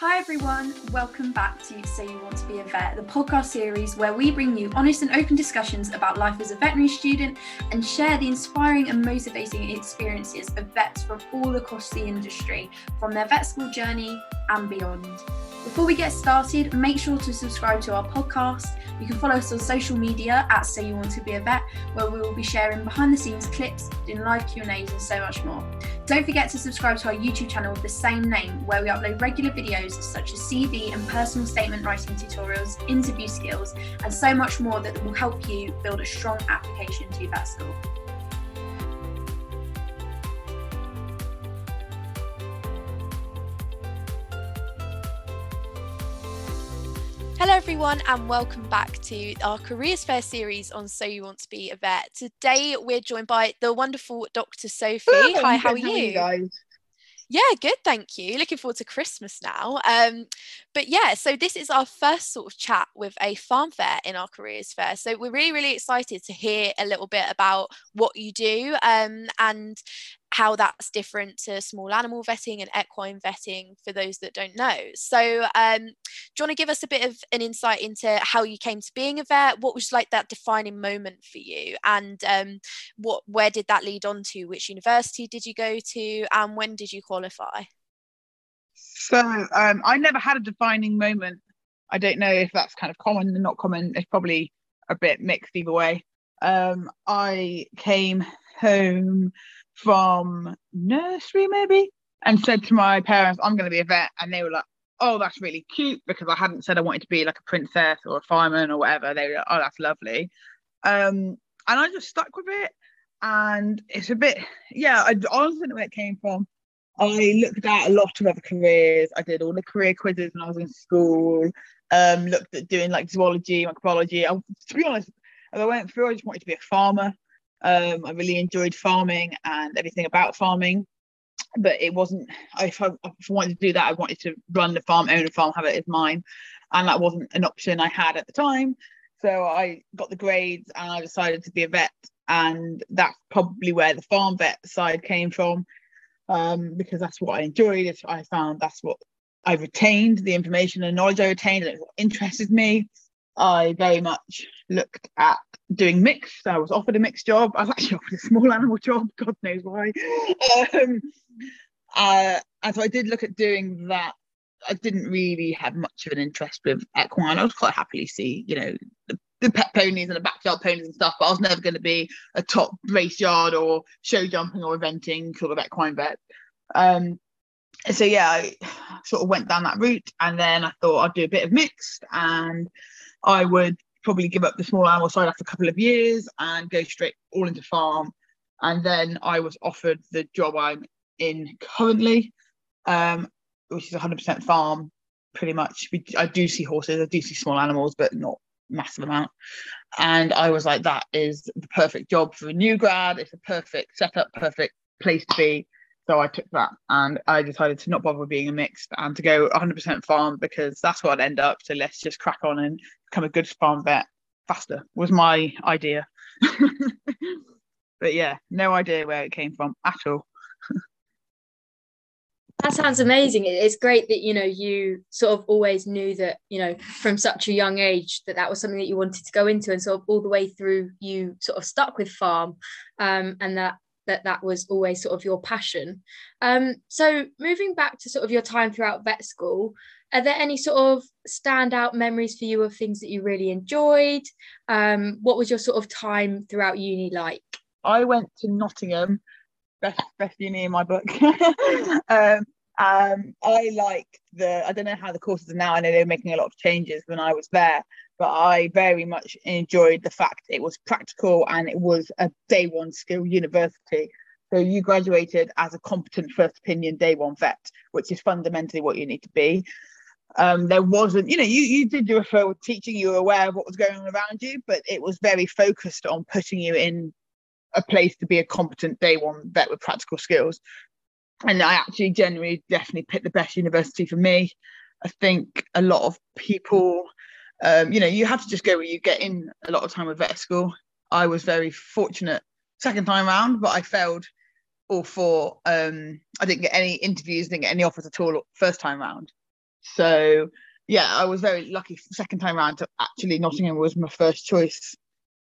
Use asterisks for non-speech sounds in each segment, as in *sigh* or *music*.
Hi everyone, welcome back to So You Want to Be a Vet, the podcast series where we bring you honest and open discussions about life as a veterinary student and share the inspiring and motivating experiences of vets from all across the industry, from their vet school journey and beyond. Before we get started, make sure to subscribe to our podcast. You can follow us on social media at So You Want to Be a Vet, where we will be sharing behind the scenes clips, doing live Q&As and so much more. Don't forget to subscribe to our YouTube channel with the same name, where we upload regular videos such as CV and personal statement writing tutorials, interview skills, and so much more that will help you build a strong application to vet school. Hello, everyone, and welcome back to our Careers Fair series on So You Want to Be a Vet. Today, we're joined by the wonderful Dr. Sophie. Hello, Hi, how are how you? guys? Yeah, good, thank you. Looking forward to Christmas now. Um, but yeah, so this is our first sort of chat with a farm fair in our careers fair. So we're really, really excited to hear a little bit about what you do um, and how that's different to small animal vetting and equine vetting for those that don't know. So, um, do you want to give us a bit of an insight into how you came to being a vet? What was like that defining moment for you, and um, what where did that lead on to? Which university did you go to, and when did you qualify? So um, I never had a defining moment. I don't know if that's kind of common and not common. It's probably a bit mixed either way. Um, I came home from nursery maybe and said to my parents, I'm going to be a vet. And they were like, oh, that's really cute because I hadn't said I wanted to be like a princess or a fireman or whatever. They were like, oh, that's lovely. Um, and I just stuck with it. And it's a bit, yeah, I honestly don't know where it came from. I looked at a lot of other careers. I did all the career quizzes when I was in school. Um, looked at doing like zoology, microbiology. I, to be honest, as I went through, I just wanted to be a farmer. Um, I really enjoyed farming and everything about farming, but it wasn't. If I, if I wanted to do that, I wanted to run the farm, own a farm, have it as mine, and that wasn't an option I had at the time. So I got the grades and I decided to be a vet, and that's probably where the farm vet side came from, um, because that's what I enjoyed. I found that's what I retained, the information and knowledge I retained, and it interested me. I very much looked at doing mixed. I was offered a mixed job. I was actually *laughs* offered a small animal job. God knows why. Um, uh, and so I did look at doing that. I didn't really have much of an interest with equine. I was quite happily see, you know, the, the pet ponies and the backyard ponies and stuff, but I was never going to be a top race yard or show jumping or eventing sort of equine vet. Um, so yeah, I sort of went down that route, and then I thought I'd do a bit of mixed, and I would probably give up the small animal side after a couple of years and go straight all into farm. And then I was offered the job I'm in currently, um, which is 100% farm, pretty much. I do see horses, I do see small animals, but not massive amount. And I was like, that is the perfect job for a new grad. It's a perfect setup, perfect place to be. So I took that and I decided to not bother being a mixed and to go 100% farm because that's what I'd end up. So let's just crack on and become a good farm vet faster was my idea. *laughs* but yeah, no idea where it came from at all. that sounds amazing it's great that you know you sort of always knew that you know from such a young age that that was something that you wanted to go into and sort of all the way through you sort of stuck with farm um, and that that that was always sort of your passion. Um, so moving back to sort of your time throughout vet school, are there any sort of standout memories for you of things that you really enjoyed? Um, what was your sort of time throughout uni like? I went to Nottingham, best best uni in my book. *laughs* um, um, I like the I don't know how the courses are now. I know they're making a lot of changes when I was there, but I very much enjoyed the fact it was practical and it was a day one skill university. So you graduated as a competent first opinion day one vet, which is fundamentally what you need to be. Um, there wasn't, you know, you, you did your referral teaching, you were aware of what was going on around you, but it was very focused on putting you in a place to be a competent day one vet with practical skills. And I actually generally definitely picked the best university for me. I think a lot of people um, you know, you have to just go where you get in a lot of time with vet school. I was very fortunate second time round, but I failed all four. Um, I didn't get any interviews, didn't get any offers at all first time round. So yeah, I was very lucky. Second time around, to actually Nottingham was my first choice,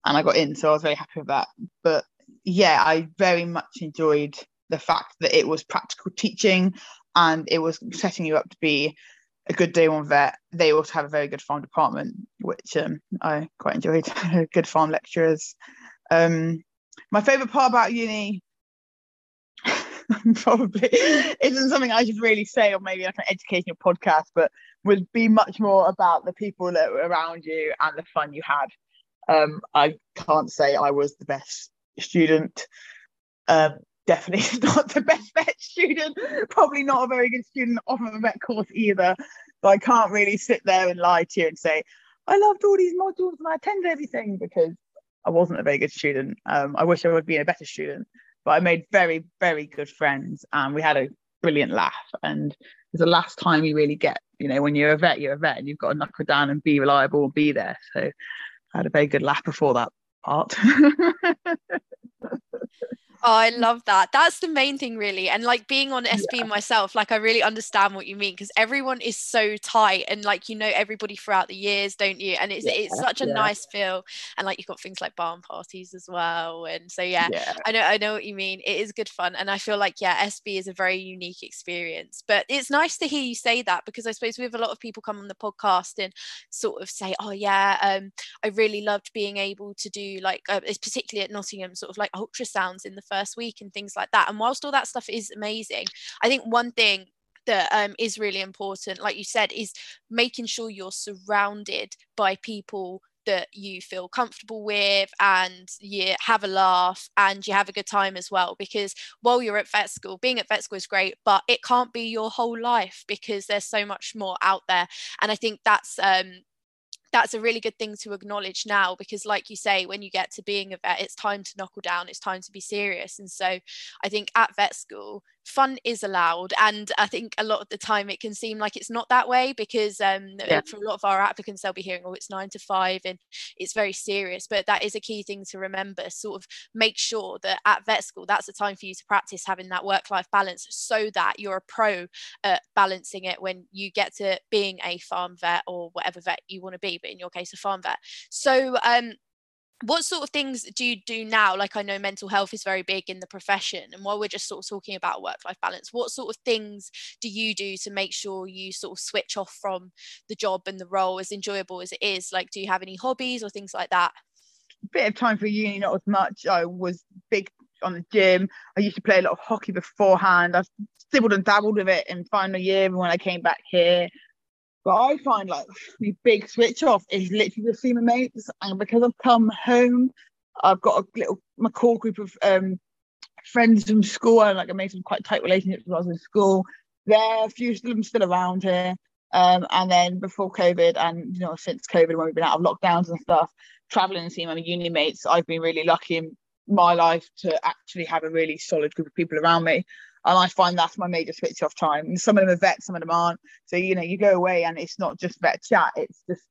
and I got in, so I was very happy with that. But yeah, I very much enjoyed the fact that it was practical teaching, and it was setting you up to be a good day one vet. They also have a very good farm department, which um, I quite enjoyed. *laughs* good farm lecturers. Um, my favourite part about uni *laughs* probably isn't something I should really say or maybe like an educational podcast, but would be much more about the people that were around you and the fun you had. Um, I can't say I was the best student. Um, definitely *laughs* not the best vet student. Probably not a very good student off of a vet course either. So I can't really sit there and lie to you and say I loved all these modules and I attended everything because I wasn't a very good student. Um, I wish I would be a better student but I made very, very good friends and we had a brilliant laugh. And it's the last time you really get, you know, when you're a vet, you're a vet and you've got to knuckle down and be reliable and be there. So I had a very good laugh before that part. *laughs* Oh, I love that. That's the main thing, really. And like being on SB yeah. myself, like I really understand what you mean because everyone is so tight and like you know everybody throughout the years, don't you? And it's yeah, it's such a yeah. nice feel. And like you've got things like barn parties as well. And so yeah, I know I know what you mean. It is good fun. And I feel like yeah, SB is a very unique experience. But it's nice to hear you say that because I suppose we have a lot of people come on the podcast and sort of say, oh yeah, um, I really loved being able to do like uh, particularly at Nottingham, sort of like ultrasounds in the first week and things like that. And whilst all that stuff is amazing, I think one thing that um, is really important, like you said, is making sure you're surrounded by people that you feel comfortable with and you have a laugh and you have a good time as well because while you're at vet school being at vet school is great but it can't be your whole life because there's so much more out there and i think that's um that's a really good thing to acknowledge now because like you say when you get to being a vet it's time to knuckle down it's time to be serious. And so i think at vet school fun is allowed and i think a lot of the time it can seem like it's not that way because um, yeah. for a lot of our applicants they'll be hearing oh it's nine to five and it's very serious but that is a key thing to remember sort of make sure that at vet school that's the time for you to practice having that work life balance so that you're a pro at balancing it when you get to being a farm vet or whatever vet you want to be but in your case a farm vet so um what sort of things do you do now? Like i know mental health is very big in the profession and while we're just sort of talking about work life balance what sort of things do you do to make sure you sort of switch off from the job and the role as enjoyable as it is? Like do you have any hobbies or things like that? A bit of time for uni not as much. I was big on the gym. I used to play a lot of hockey beforehand. I've stibbled and dabbled with it in final year when i came back here but I find like the big switch off is literally see my mates, and because I've come home, I've got a little my core group of um, friends from school, and like I made some quite tight relationships when I was in school. There, a few of them still around here. Um, and then before COVID, and you know, since COVID, when we've been out of lockdowns and stuff, traveling and seeing my uni mates, I've been really lucky in my life to actually have a really solid group of people around me and I find that's my major switch off time. And some of them are vets, some of them aren't. So you know, you go away and it's not just vet chat; it's just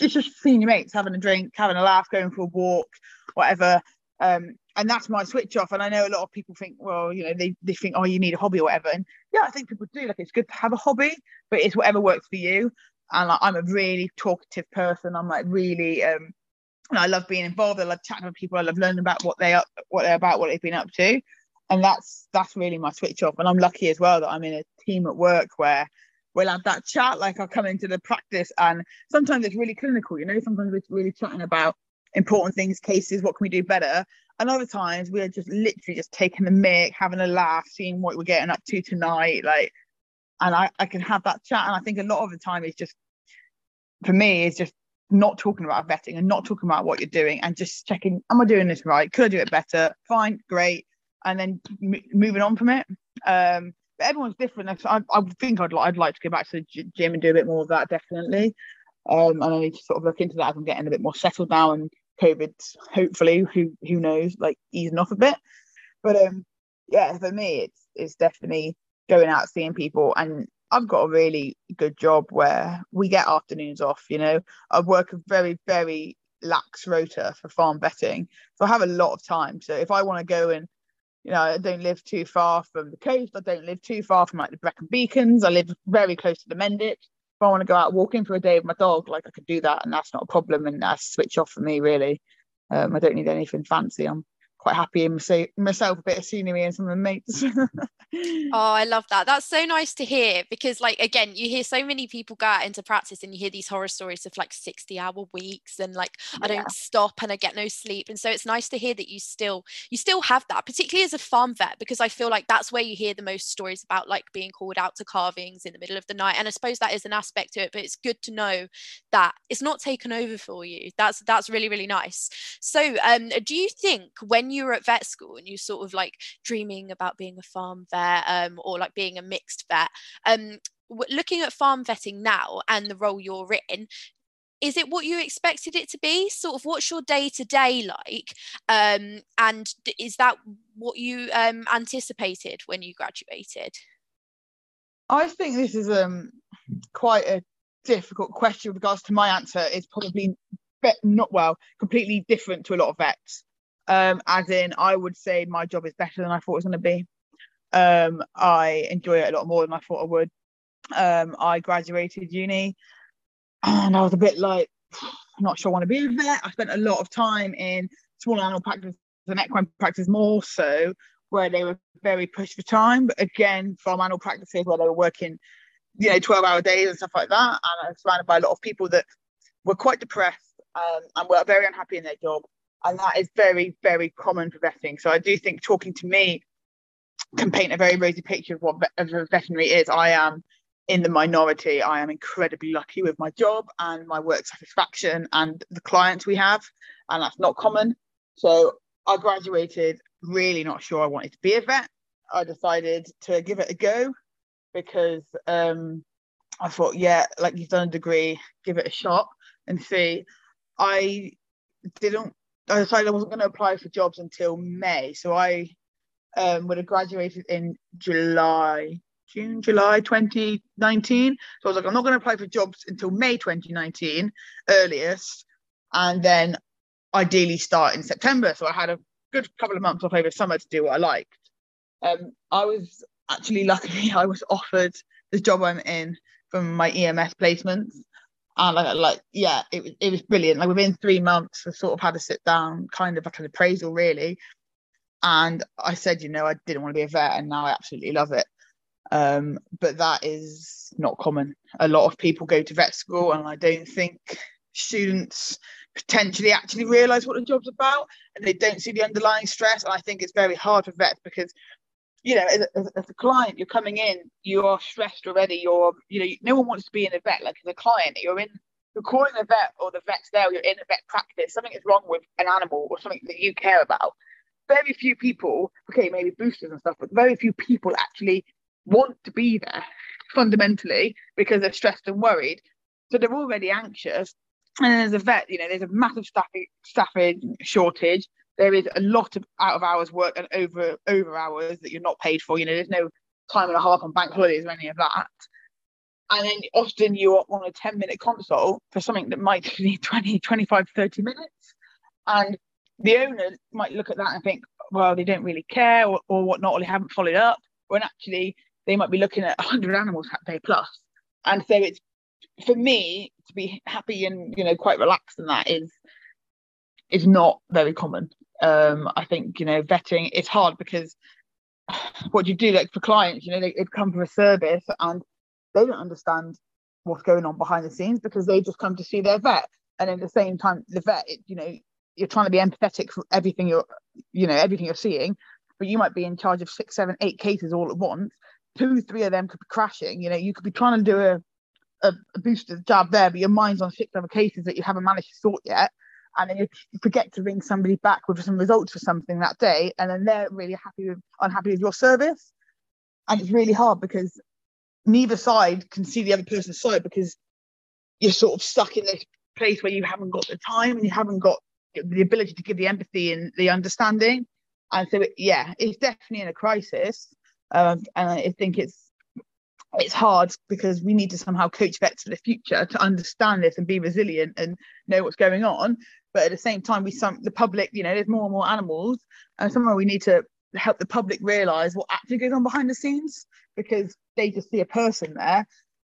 it's just seeing your mates, having a drink, having a laugh, going for a walk, whatever. Um, and that's my switch off. And I know a lot of people think, well, you know, they, they think, oh, you need a hobby or whatever. And yeah, I think people do. Like, it's good to have a hobby, but it's whatever works for you. And like, I'm a really talkative person. I'm like really, um, and I love being involved. I love chatting with people. I love learning about what they are, what they're about, what they've been up to and that's that's really my switch off. And i'm lucky as well that i'm in a team at work where we'll have that chat like i'll come into the practice and sometimes it's really clinical you know sometimes we're really chatting about important things cases what can we do better? And other times we're just literally just taking the mic having a laugh seeing what we're getting up to tonight like and I, I can have that chat. And i think a lot of the time is just for me is just not talking about vetting and not talking about what you're doing and just checking am i doing this right? Could i do it better? Fine great and then m- moving on from it. Um, but everyone's different. I, I think I'd, I'd like to go back to the gym and do a bit more of that, definitely. Um, and I need to sort of look into that as I'm getting a bit more settled now and COVID, hopefully, who who knows, like easing off a bit. But um, yeah, for me, it's it's definitely going out seeing people, and I've got a really good job where we get afternoons off. You know, I work a very very lax rota for farm vetting, so I have a lot of time. So if I want to go and you know, I don't live too far from the coast. I don't live too far from like the Brecon Beacons. I live very close to the Mendip. if I want to go out walking for a day with my dog, like I could do that, and that's not a problem, and that's switch off for me really. Um, I don't need anything fancy. I'm quite happy in myself, a bit of scenery and some of my mates. *laughs* oh, I love that. That's so nice to hear because, like, again, you hear so many people go out into practice and you hear these horror stories of like 60 hour weeks and like yeah. I don't stop and I get no sleep. And so it's nice to hear that you still you still have that, particularly as a farm vet, because I feel like that's where you hear the most stories about like being called out to calvings in the middle of the night. And I suppose that is an aspect to it, but it's good to know that it's not taken over for you. That's that's really, really nice. So um do you think when you you were at vet school and you sort of like dreaming about being a farm vet um, or like being a mixed vet, um, looking at farm vetting now and the role you're in, is it what you expected it to be? Sort of what's your day to day like? Um, and is that what you um, anticipated when you graduated? I think this is um, quite a difficult question with regards to my answer. It's probably not well completely different to a lot of vets um, as in I would say my job is better than I thought it was going to be. Um, I enjoy it a lot more than I thought I would. Um, I graduated uni and I was a bit like, I'm *sighs* not sure I want to be a vet. I spent a lot of time in small animal practice and equine practice more so, where they were very pushed for time. But again, farm animal practices where they were working, you know, 12 hour days and stuff like that. And I was surrounded by a lot of people that were quite depressed um, and were very unhappy in their job and that is very very common for vetting. So i do think talking to me can paint a very rosy picture of what of a veterinary is. I am in the minority. I am incredibly lucky with my job and my work satisfaction and the clients we have and that's not common. So i graduated really not sure i wanted to be a vet. I decided to give it a go because um, i thought yeah like you've done a degree give it a shot and see. I didn't I decided I wasn't going to apply for jobs until May. So I um, would have graduated in July, June, July 2019. So I was like, I'm not going to apply for jobs until May 2019, earliest, and then ideally start in September. So I had a good couple of months off over summer to do what I liked. Um, I was actually lucky *laughs* I was offered the job I'm in from my EMS placements and like, like yeah it was it was brilliant. Like within three months I sort of had a sit down kind of like an appraisal really. And I said you know I didn't want to be a vet and now I absolutely love it. Um, but that is not common. A lot of people go to vet school and I don't think students potentially actually realize what the job's about and they don't see the underlying stress. And I think it's very hard for vets because you know, as a, as a, client, you're coming in, you are stressed already. You're, you know, no one wants to be in a vet. Like as a client, you're in, you're calling the vet or the vet's there, you're in a vet practice. Something is wrong with an animal or something that you care about. Very few people, okay, maybe boosters and stuff, but very few people actually want to be there fundamentally because they're stressed and worried. So they're already anxious. And as a vet, you know, there's a massive staffing, staffing shortage there is a lot of out of hours work and over over hours that you're not paid for. You know, there's no time and a half on bank holidays or any of that. And then often you're on a 10 minute consult for something that might *laughs* need 20, 25, 30 minutes. And the owner might look at that and think, well, they don't really care or, or whatnot, or they haven't followed up. When actually they might be looking at 100 animals that day plus. And so it's for me to be happy and you know quite relaxed in that is is not very common um, I think you know vetting it's hard because *sighs* what you do like for clients, you know, they, they come for a service and they don't understand what's going on behind the scenes because they just come to see their vet, and at the same time, the vet, it, you know, you're trying to be empathetic for everything you're, you know, everything you're seeing, but you might be in charge of six, seven, eight cases all at once. Two, three of them could be crashing. You know, you could be trying to do a a, a booster job there, but your mind's on six other cases that you haven't managed to sort yet and then you forget to ring somebody back with some results for something that day, and then they're really happy with unhappy with your service, and it's really hard because neither side can see the other person's side because you're sort of stuck in this place where you haven't got the time and you haven't got the ability to give the empathy and the understanding, and so it, yeah, it's definitely in a crisis, um, and I think it's it's hard because we need to somehow coach vets for the future to understand this and be resilient and know what's going on but at the same time we some the public you know there's more and more animals and somewhere we need to help the public realize what actually goes on behind the scenes because they just see a person there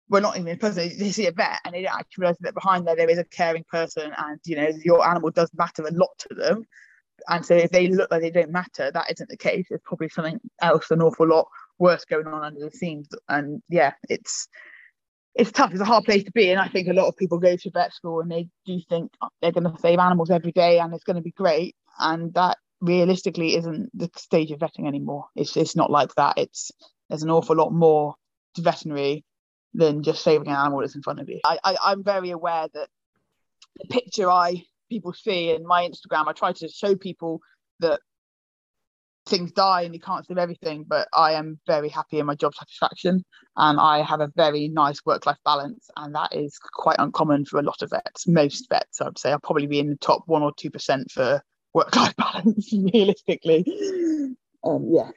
We're not even a person, they see a vet and they don't actually realize that behind there there is a caring person and you know your animal does matter a lot to them. And so if they look like they don't matter, that isn't the case. There's probably something else an awful lot worse going on under the scenes. And yeah, it's it's tough. It's a hard place to be. And I think a lot of people go to vet school and they do think they're going to save animals every day and it's going to be great. And that realistically isn't the stage of vetting anymore. It's it's not like that. It's there's an awful lot more to veterinary than just saving an animal that's in front of you. I, I I'm very aware that the picture I people see in my Instagram, I try to show people that things die and you can't save everything, but I am very happy in my job satisfaction and I have a very nice work life balance. And that is quite uncommon for a lot of vets. Most vets, I'd say, I'll probably be in the top one or 2% for work life *laughs* balance, realistically. Um, yeah.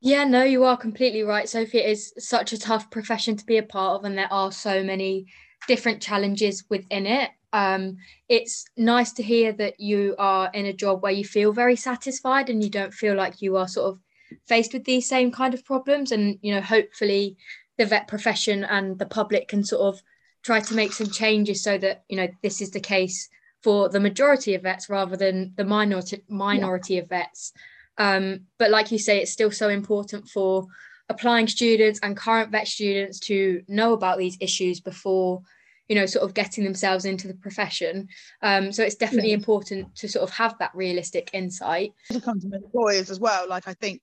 Yeah, no, you are completely right, Sophie. It is such a tough profession to be a part of, and there are so many different challenges within it. Um, it's nice to hear that you are in a job where you feel very satisfied and you don't feel like you are sort of faced with these same kind of problems. And, you know, hopefully the vet profession and the public can sort of try to make some changes so that, you know, this is the case for the majority of vets rather than the minority minority yeah. of vets. Um, but like you say, it's still so important for applying students and current vet students to know about these issues before you know sort of getting themselves into the profession um, so it's definitely yeah. important to sort of have that realistic insight it comes to employers as well like i think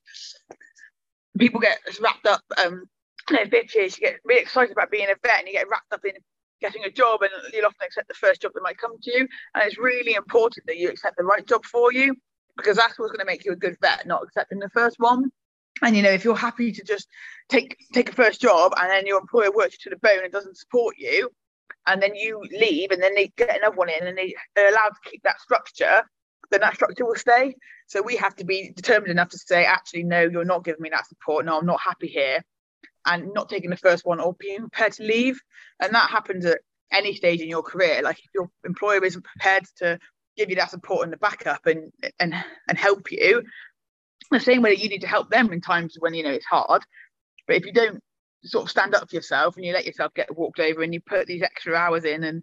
people get wrapped up um you know bitches you get really excited about being a vet and you get wrapped up in getting a job and you'll often accept the first job that might come to you and it's really important that you accept the right job for you because that's what's going to make you a good vet, not accepting the first one. And you know, if you're happy to just take take a first job and then your employer works you to the bone and doesn't support you, and then you leave and then they get another one in and they, they're allowed to keep that structure, then that structure will stay. So we have to be determined enough to say, actually, no, you're not giving me that support. No, I'm not happy here. And not taking the first one or being prepared to leave. And that happens at any stage in your career. Like if your employer isn't prepared to give you that support and the backup and and and help you the same way that you need to help them in times when you know it's hard but if you don't sort of stand up for yourself and you let yourself get walked over and you put these extra hours in and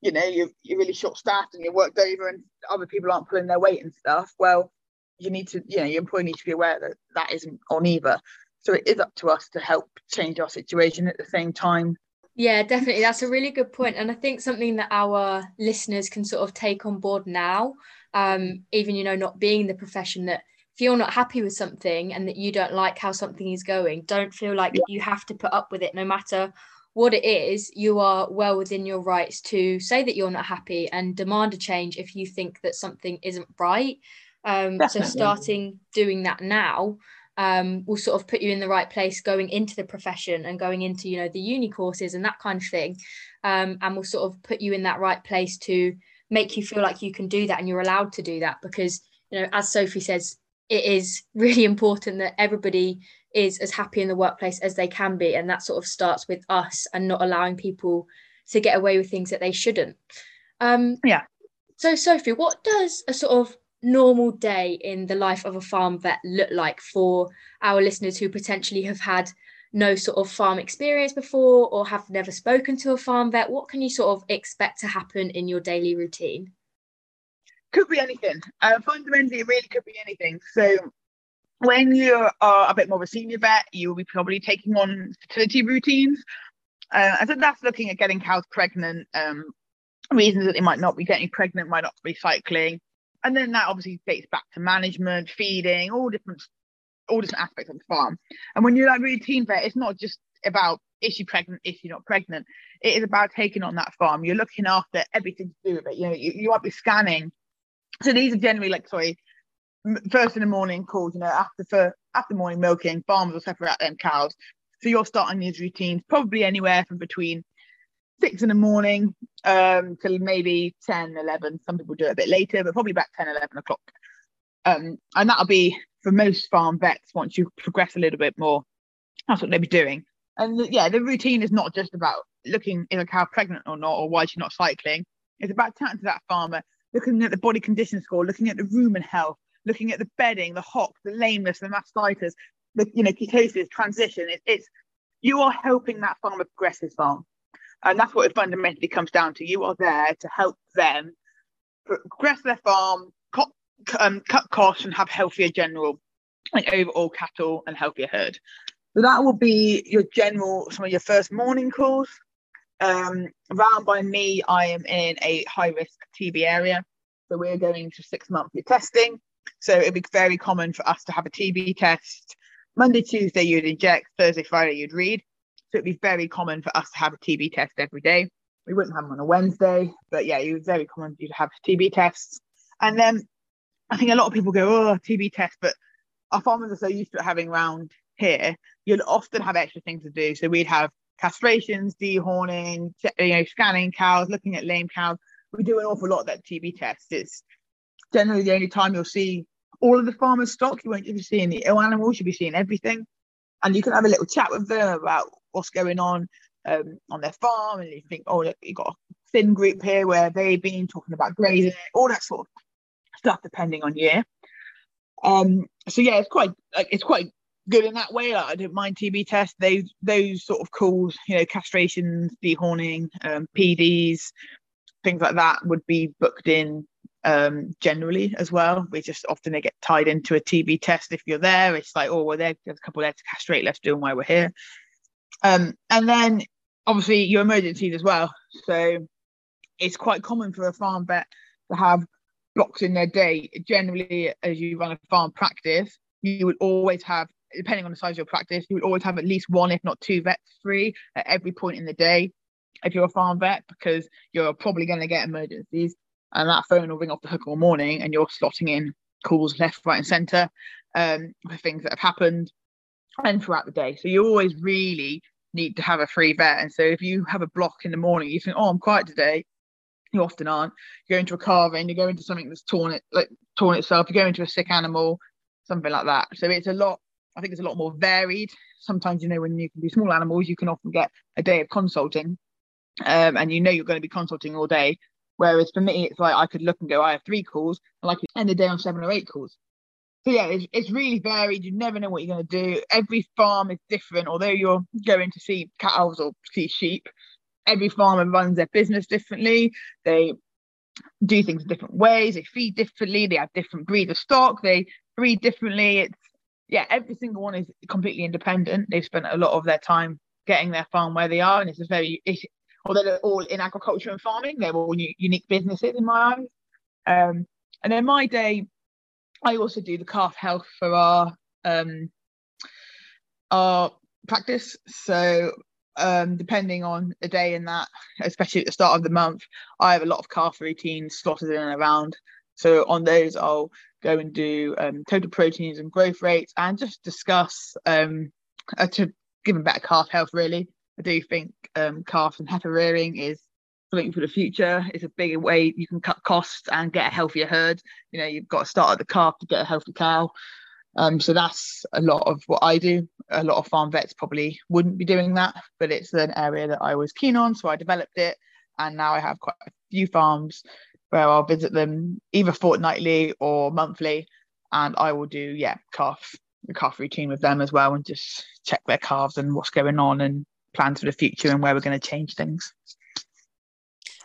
you know you're, you're really short staffed and you're worked over and other people aren't pulling their weight and stuff well you need to you know your employer needs to be aware that that isn't on either so it is up to us to help change our situation at the same time yeah, definitely. That's a really good. And I think something that our listeners can sort of take on board now, um, even, you know, not being in the profession, that if you're not happy with something and that you don't like how something is going, don't feel like yeah. you have to put up with it no matter what it is. You are well within your rights to say that you're not happy and demand a change if you think that something isn't right. Um, so starting doing that now um, will sort of put you in the right place going into the profession and going into you know the uni courses and that kind of thing um, and will sort of put you in that right place to make you feel like you can do that and you're allowed to do that because you know as sophie says it is really important that everybody is as happy in the workplace as they can be and that sort of starts with us and not allowing people to get away with things that they shouldn't um yeah so sophie what does a sort of normal day in the life of a farm vet look like for our listeners who potentially have had no sort of farm experience before or have never spoken to a farm vet? What can you sort of expect to happen in your daily routine? Could be anything. Uh, fundamentally, it really could be anything. So, when you are a bit more of a senior vet, you will be probably taking on fertility routines. Uh, and so that's looking at getting cows pregnant, um, reasons that they might not be getting pregnant, might not be cycling, and then that obviously dates back to management, feeding, all different all different aspects of the farm. And when you're like routine vet, it's not just about is she pregnant, is she not pregnant? It is about taking on that farm. You're looking after everything to do with it. You know, you, you might be scanning. So these are generally like sorry, first in the morning calls. You know, after for after morning milking, farmers will separate out them cows. So you're starting these routines probably anywhere from between six in the morning um, till maybe 10, 11. Some people do it a bit later, but probably about 10, 11 o'clock. Um, and that'll be for most farm vets once you progress a little bit more. That's what they'll be doing. And yeah, the routine is not just about looking if a cow pregnant or not, or why she's not cycling. It's about chatting to that farmer, looking at the body condition score, looking at the rumen health, looking at the bedding, the hock, the lameness, the mastitis, the you know ketosis, transition. It, it's you are helping that farmer progress his farm. And that's what it fundamentally comes down to. You are there to help them progress their farm, cut, um, cut costs, and have healthier general, like overall cattle and healthier herd. So that will be your general, some of your first morning calls. Um, around by me, I am in a high risk TB area. So we're going to six monthly testing. So it'd be very common for us to have a TB test. Monday, Tuesday, you'd inject, Thursday, Friday, you'd read. So it'd be very common for us to have a TB test every day. We wouldn't have them on a Wednesday, but yeah, it was very common you to have TB tests. And then I think a lot of people go, oh, TB test, but our farmers are so used to having round here, you'll often have extra things to do. So we'd have castrations, dehorning, you know, scanning cows, looking at lame cows. We do an awful lot of that TB test. It's generally the only time you'll see all of the farmers' stock. You won't be seeing the ill animals, you'll be seeing everything. And you can have a little chat with them about what's going on um, on their farm. And you think, oh, look, you've got a thin group here where they've been talking about grazing, all that sort of stuff, depending on year. Um, so yeah, it's quite like it's quite good in that way. Like, I don't mind TB tests. Those those sort of calls, you know, castrations, dehorning, um, PDs, things like that would be booked in um, generally as well. We just often they get tied into a TB test if you're there. It's like, oh, well, there's a couple there to castrate. Let's do them while we're here. Um, and then obviously your emergencies as well. So it's quite common for a farm vet to have blocks in their day. Generally, as you run a farm practice, you would always have depending on the size of your practice, you would always have at least one, if not two vets free at every point in the day if you're a farm vet, because you're probably going to get emergencies and that phone will ring off the hook all morning and you're slotting in calls left, right, and centre um, for things that have happened and throughout the day. So you always really need to have a free vet. And so if you have a block in the morning, you think, oh, I'm quiet today. You often aren't. You go into a calving, you go into something that's torn it, like torn itself. You go into a sick animal, something like that. So it's a lot I think it's a lot more varied. Sometimes, you know, when you can do small animals, you can often get a day of consulting, um, and you know you're going to be consulting all day. Whereas for me, it's like I could look and go, I have three calls, and I could end the day on seven or eight calls. So yeah, it's, it's really varied. You never know what you're going to do. Every farm is different. Although you're going to see cows or see sheep, every farmer runs their business differently. They do things in different ways. They feed differently. They have different breeds of stock. They breed differently. It's yeah, every single one is completely independent. They've spent a lot of their time getting their farm where they are, and it's a very, it's, although they're all in agriculture and farming, they're all u- unique businesses in my eyes. Um, and then my day, I also do the calf health for our um, our practice. So um, depending on the day in that, especially at the start of the month, I have a lot of calf routines slotted in and around. So on those, I'll go and do um, total proteins and growth rates and just discuss um, uh, to give them better calf health, really. I do think um, calf and heifer rearing is something for the future. It's a bigger way you can cut costs and get a healthier herd. You know, you've got to start at the calf to get a healthy cow. Um, so that's a lot of what I do. A lot of farm vets probably wouldn't be doing that, but it's an area that I was keen on, so I developed it. And now I have quite a few farms where I'll visit them either fortnightly or monthly, and I will do yeah calf the calf routine with them as well, and just check their calves and what's going on and plans for the future and where we're going to change things.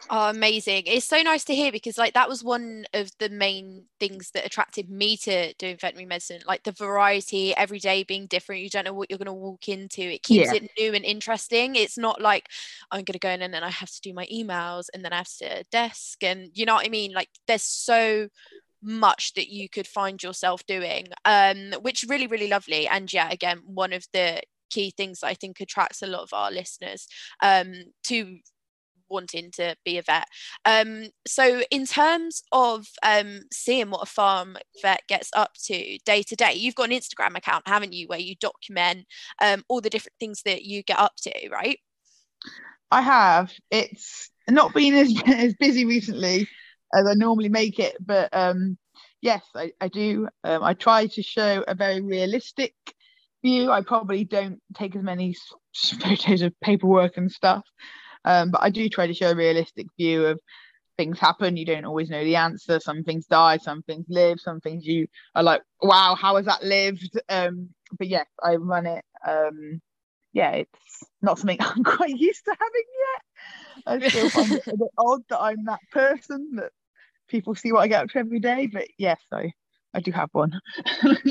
Oh, amazing. It's so nice to hear because like that was one of the main things that attracted me to doing veterinary medicine, like the variety, every day being different. You don't know what you're going to walk into. It keeps yeah. it new and interesting. It's not like I'm going to go in and then I have to do my emails and then I have to sit at a desk and you know what I mean? Like there's so much that you could find yourself doing um which really really lovely and yeah again one of the key things I think attracts a lot of our listeners um, to wanting to be a vet. Um, so, in terms of um, seeing what a farm vet gets up to day to day, you've got an Instagram account, haven't you, where you document um, all the different things that you get up to, right? I have. It's not been as, *laughs* as busy recently as I normally make it, but um, yes, I, I do. Um, I try to show a very realistic view. I probably don't take as many *laughs* photos of paperwork and stuff um, but I do try to show a realistic view of things happen. You don't always know the answer. Some things die, some things live, some things you are like, wow, how has that lived? Um, but yes, I run it um, yeah, it's not something *laughs* I'm quite used to having yet. I still find it a bit *laughs* odd that I'm that person that people see what I get up to every day. But yes, I I do have one.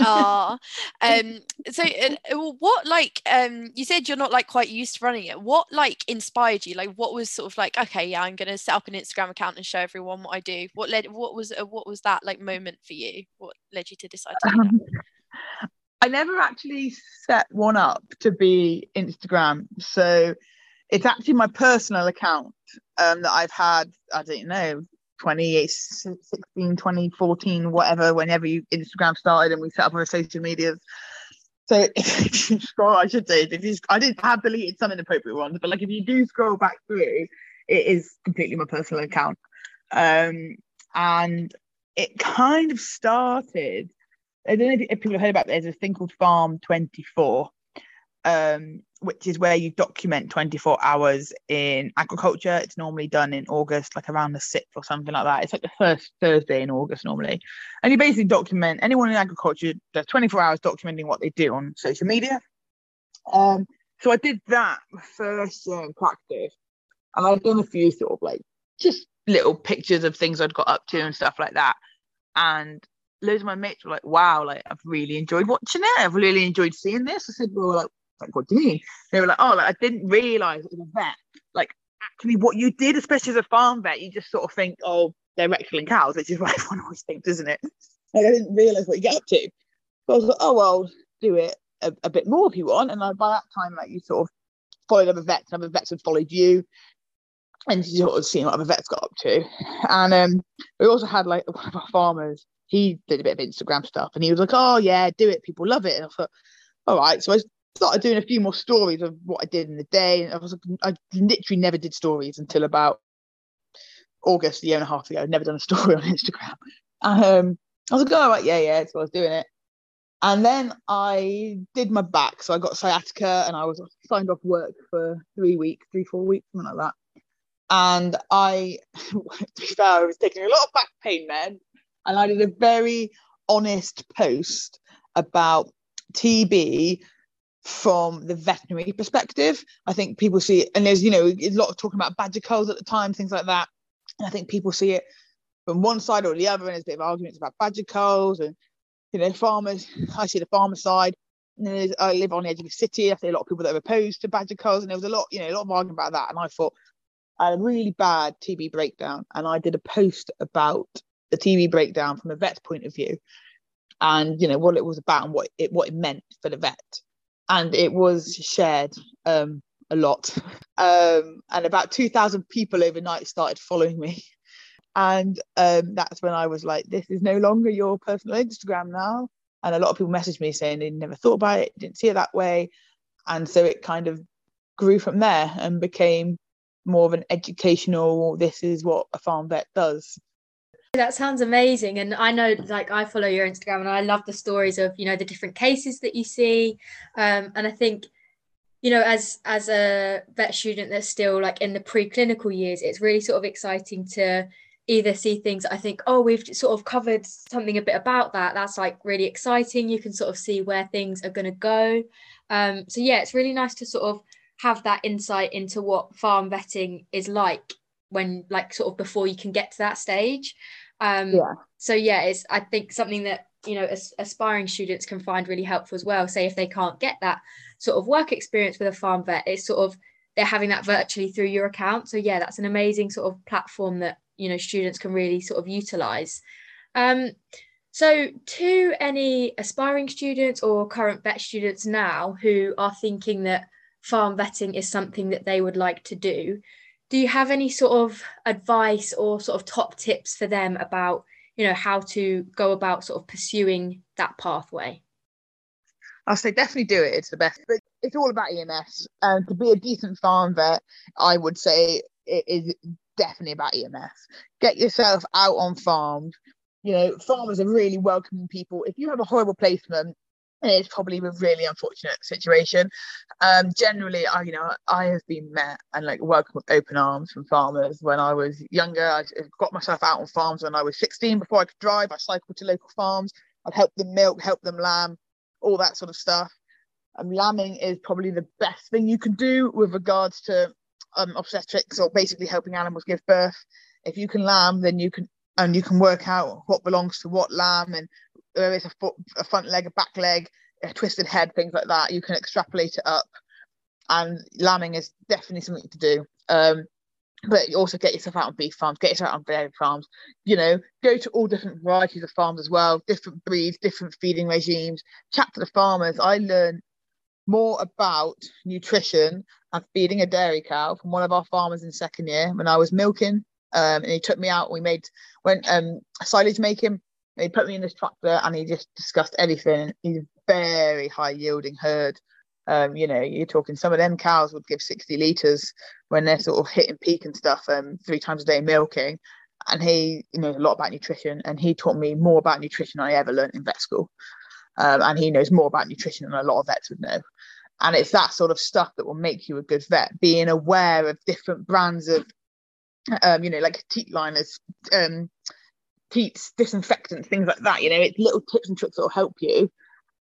Ah, *laughs* um, so uh, what like um you said you're not like quite used to running it. What like inspired you? Like what was sort of like okay, yeah, I'm gonna set up an Instagram account and show everyone what I do. What led? What was uh, what was that like moment for you? What led you to decide to do um, I never actually set one up to be Instagram, so it's actually my personal account um, that I've had. I don't know 2016, 2014, whatever, whenever you Instagram started and we set up our social medias. So *laughs* if you scroll, I should say, if you, I did have deleted some inappropriate ones, but like if you do scroll back through, it is completely my personal account. Um, and it kind of started. I don't know if people have heard about. There's a thing called Farm 24, um, which is where you document 24 hours in agriculture. It's normally done in August, like around the 6th or something like that. It's like the first Thursday in August normally. And you basically document anyone in agriculture does 24 hours documenting what they do on social media. Um, so I did that first year in practice. And I've done a few sort of like just little pictures of things I'd got up to and stuff like that. And loads of my mates were like, wow, like I've really enjoyed watching it. I've really enjoyed seeing this. I said, well, like, like, what do you mean? They were like, oh, like I didn't realise it was a vet. Like actually what you did, especially as a farm vet, you just sort of think, oh, they're killing cows, which is what *laughs* everyone always thinks, isn't it? Like I didn't realise what you get up to. So I was like, oh well, do it a, a bit more if you want. And I, by that time, like you sort of followed other vets, and other vets had followed you. And you sort of seen what other vets got up to. And um, we also had like *laughs* one of our farmers, he did a bit of Instagram stuff and he was like, Oh yeah, do it, people love it. And I thought, all right. So I started doing a few more stories of what I did in the day. And I was I literally never did stories until about August, a year and a half ago. I'd never done a *laughs* story on Instagram. Um, I was like, oh, right, yeah, yeah. So I was doing it. And then I did my back. So I got sciatica and I was signed off work for three weeks, three, four weeks, something like that. And I, *laughs* to be fair, I was taking a lot of back pain then. And I did a very honest post about TB from the veterinary perspective. I think people see and there's you know a lot of talking about badger culls at the time, things like that. And I think people see it from one side or the other, and there's a bit of arguments about badger culls and you know farmers. I see the farmer side. And I live on the edge of the city. I see a lot of people that are opposed to badger culls, and there was a lot, you know, a lot of argument about that. And I thought I had a really bad TB breakdown, and I did a post about the TB breakdown from a vet's point of view, and you know what it was about and what it what it meant for the vet and it was shared um, a lot. Um, and about 2,000 people overnight started following me. And um, that's when I was like, this is no longer your personal Instagram now. And a lot of people messaged me saying they never thought about it, didn't see it that way. And so it kind of grew from there and became more of an educational, this is what a farm vet does that sounds amazing. And I know, like, I follow your Instagram and I love the stories of, you know, the different cases that you see. Um, and I think, you know, as as a vet student that's still like in the preclinical years, it's really sort of exciting to either see things I think, oh, we've sort of covered something a bit about that. That's like really exciting. You can sort of see where things are going to go. Um, so yeah, it's really nice to sort of have that insight into what farm vetting is like when like sort of before you can get to that stage um yeah. so yeah it's i think something that you know as, aspiring students can find really helpful as well. Say if they can't get that sort of work experience with a farm vet it's sort of they're having that virtually through your account. So yeah that's an amazing sort of platform that you know students can really sort of utilize. Um so to any aspiring students or current vet students now who are thinking that farm vetting is something that they would like to do do you have any sort of advice or sort of top tips for them about you know how to go about sort of pursuing that pathway I'll say definitely do it. It's the best. But it's all about EMS. And to be a decent farm vet, I would say it is definitely about EMS. Get yourself out on farms. You know, farmers are really welcoming people. If you have a horrible placement, it's probably a really unfortunate situation. Um, generally, I you know I have been met and like welcomed with open arms from farmers when I was younger. I got myself out on farms when I was 16 before I could drive. I cycled to local farms. I'd help them milk, help them lamb, all that sort of stuff. Um, lambing is probably the best thing you can do with regards to um, obstetrics or basically helping animals give birth. If you can lamb, then you can and you can work out what belongs to what lamb and whether it's a, foot, a front leg, a back leg, a twisted head, things like that. You can extrapolate it up, and lambing is definitely something to do. Um, but you also get yourself out on beef farms, get yourself out on dairy farms. You know, go to all different varieties of farms as well, different breeds, different feeding regimes. Chat to the farmers. I learned more about nutrition and feeding a dairy cow from one of our farmers in second year when I was milking. Um, and he took me out. We made went um silage making. He put me in this tractor and he just discussed everything. He's a very high yielding herd. Um, you know, you're talking some of them cows would give 60 litres when they're sort of hitting peak and stuff, um, three times a day milking. And he, you know, a lot about nutrition, and he taught me more about nutrition than I ever learned in vet school. Um, and he knows more about nutrition than a lot of vets would know. And it's that sort of stuff that will make you a good vet, being aware of different brands of, um, you know, like teat liners, um, teats, disinfectants, things like that. You know, it's little tips and tricks that will help you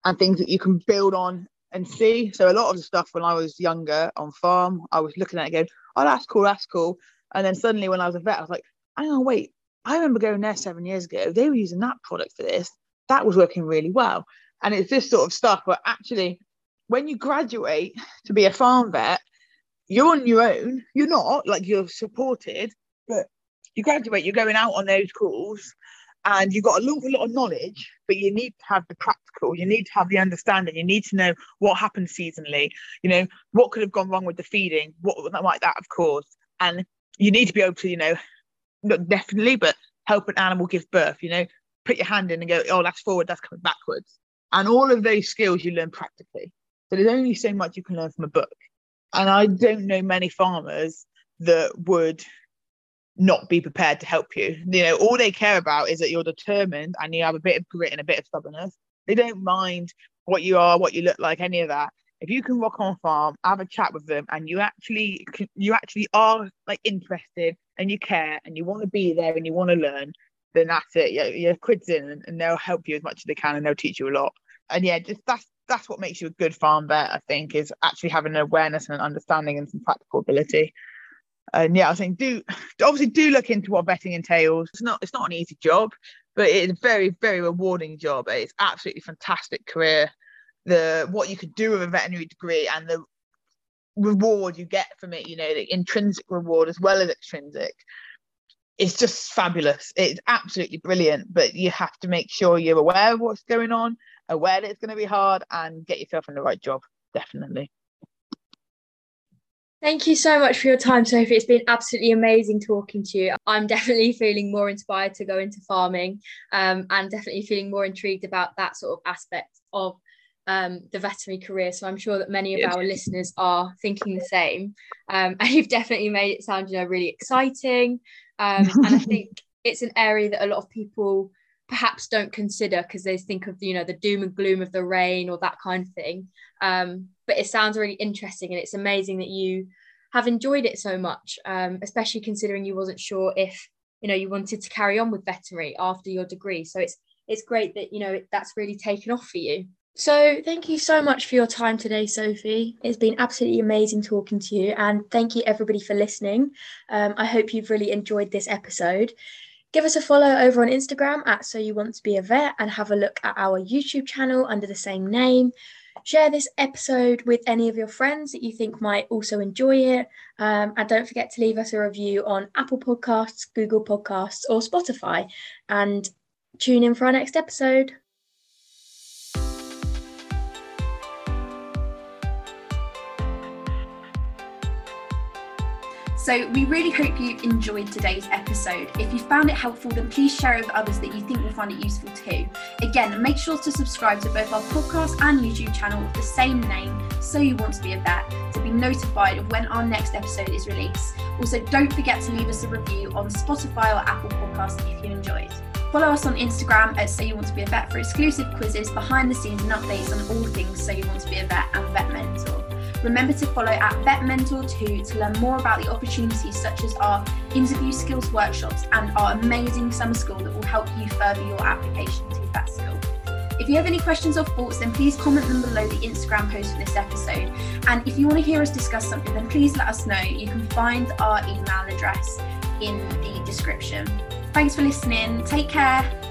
and things that you can build on and see. So a lot of the stuff when I was younger on farm, I was looking at it going, oh, that's cool, that's cool. And then suddenly when I was a vet, I was like, hang on, wait, I remember going there seven years ago. They were using that product for this. That was working really well. And it's this sort of stuff where actually, when you graduate to be a farm vet, you're on your own. You're not like you're supported, but you graduate, you're going out on those calls and you've got a lot, a lot of knowledge, but you need to have the practical, you need to have the understanding, you need to know what happened seasonally, you know, what could have gone wrong with the feeding, what like that, of course. And you need to be able to, you know, not definitely, but help an animal give birth, you know, put your hand in and go, oh, that's forward, that's coming backwards. And all of those skills you learn practically. So there's only so much you can learn from a book. And I don't know many farmers that would not be prepared to help you. You know, all they care about is that you're determined and you have a bit of grit and a bit of stubbornness. They don't mind what you are, what you look like, any of that. If you can rock on farm, have a chat with them, and you actually you actually are like interested and you care and you want to be there and you want to learn, then that's it. You're, you're quids in, and, and they'll help you as much as they can, and they'll teach you a lot. And yeah, just that's that's what makes you a good farm vet. I think is actually having an awareness and an understanding and some practical ability and yeah, I think do obviously do look into what vetting entails. It's not it's not an easy job, but it's a very very rewarding job. It's absolutely fantastic career. The what you could do with a veterinary degree and the reward you get from it, you know, the intrinsic reward as well as extrinsic. It's just fabulous. It's absolutely brilliant, but you have to make sure you're aware of what's going on, aware that it's going to be hard, and get yourself in the right job. Definitely. Thank you so much for your time, Sophie. It's been absolutely amazing talking to you. I'm definitely feeling more inspired to go into farming um, and definitely feeling more intrigued about that sort of aspect of um, the veterinary career. So I'm sure that many of our listeners are thinking the same. Um, *laughs* and you've definitely made it sound, you know, really exciting. Um, and I *laughs* think it's an area that a lot of people perhaps don't consider because they think of you know the doom and gloom of the rain or that kind of thing. Um, but it sounds really interesting and it's amazing that you have enjoyed it so much um, especially considering you wasn't sure if you know you wanted to carry on with veterinary after your degree. So it's it's great that you know that's really taken off for you. So thank you so much for your time today sophie. It's been absolutely amazing talking to you and thank you everybody for listening. Um, i hope you've really enjoyed this episode Give us a follow over on Instagram at So You Want to Be a Vet and have a look at our YouTube channel under the same name. Share this episode with any of your friends that you think might also enjoy it. Um, and don't forget to leave us a review on Apple Podcasts, Google Podcasts, or Spotify. And tune in for our next episode. So, we really hope you enjoyed today's episode. If you found it helpful, then please share it with others that you think will find it useful too. Again, make sure to subscribe to both our podcast and YouTube channel with the same name, So You Want to Be a Vet, to be notified of when our next episode is released. Also, don't forget to leave us a review on Spotify or Apple Podcasts if you enjoyed. Follow us on Instagram at So You Want to Be a Vet for exclusive quizzes, behind the scenes, and updates on all things So You Want to Be a Vet and Vet Mentor. Remember to follow at Vet Mentor 2 to learn more about the opportunities such as our interview skills workshops and our amazing summer school that will help you further your application to vet school. If you have any questions or thoughts, then please comment them below the Instagram post for this episode. And if you want to hear us discuss something, then please let us know. You can find our email address in the description. Thanks for listening. Take care.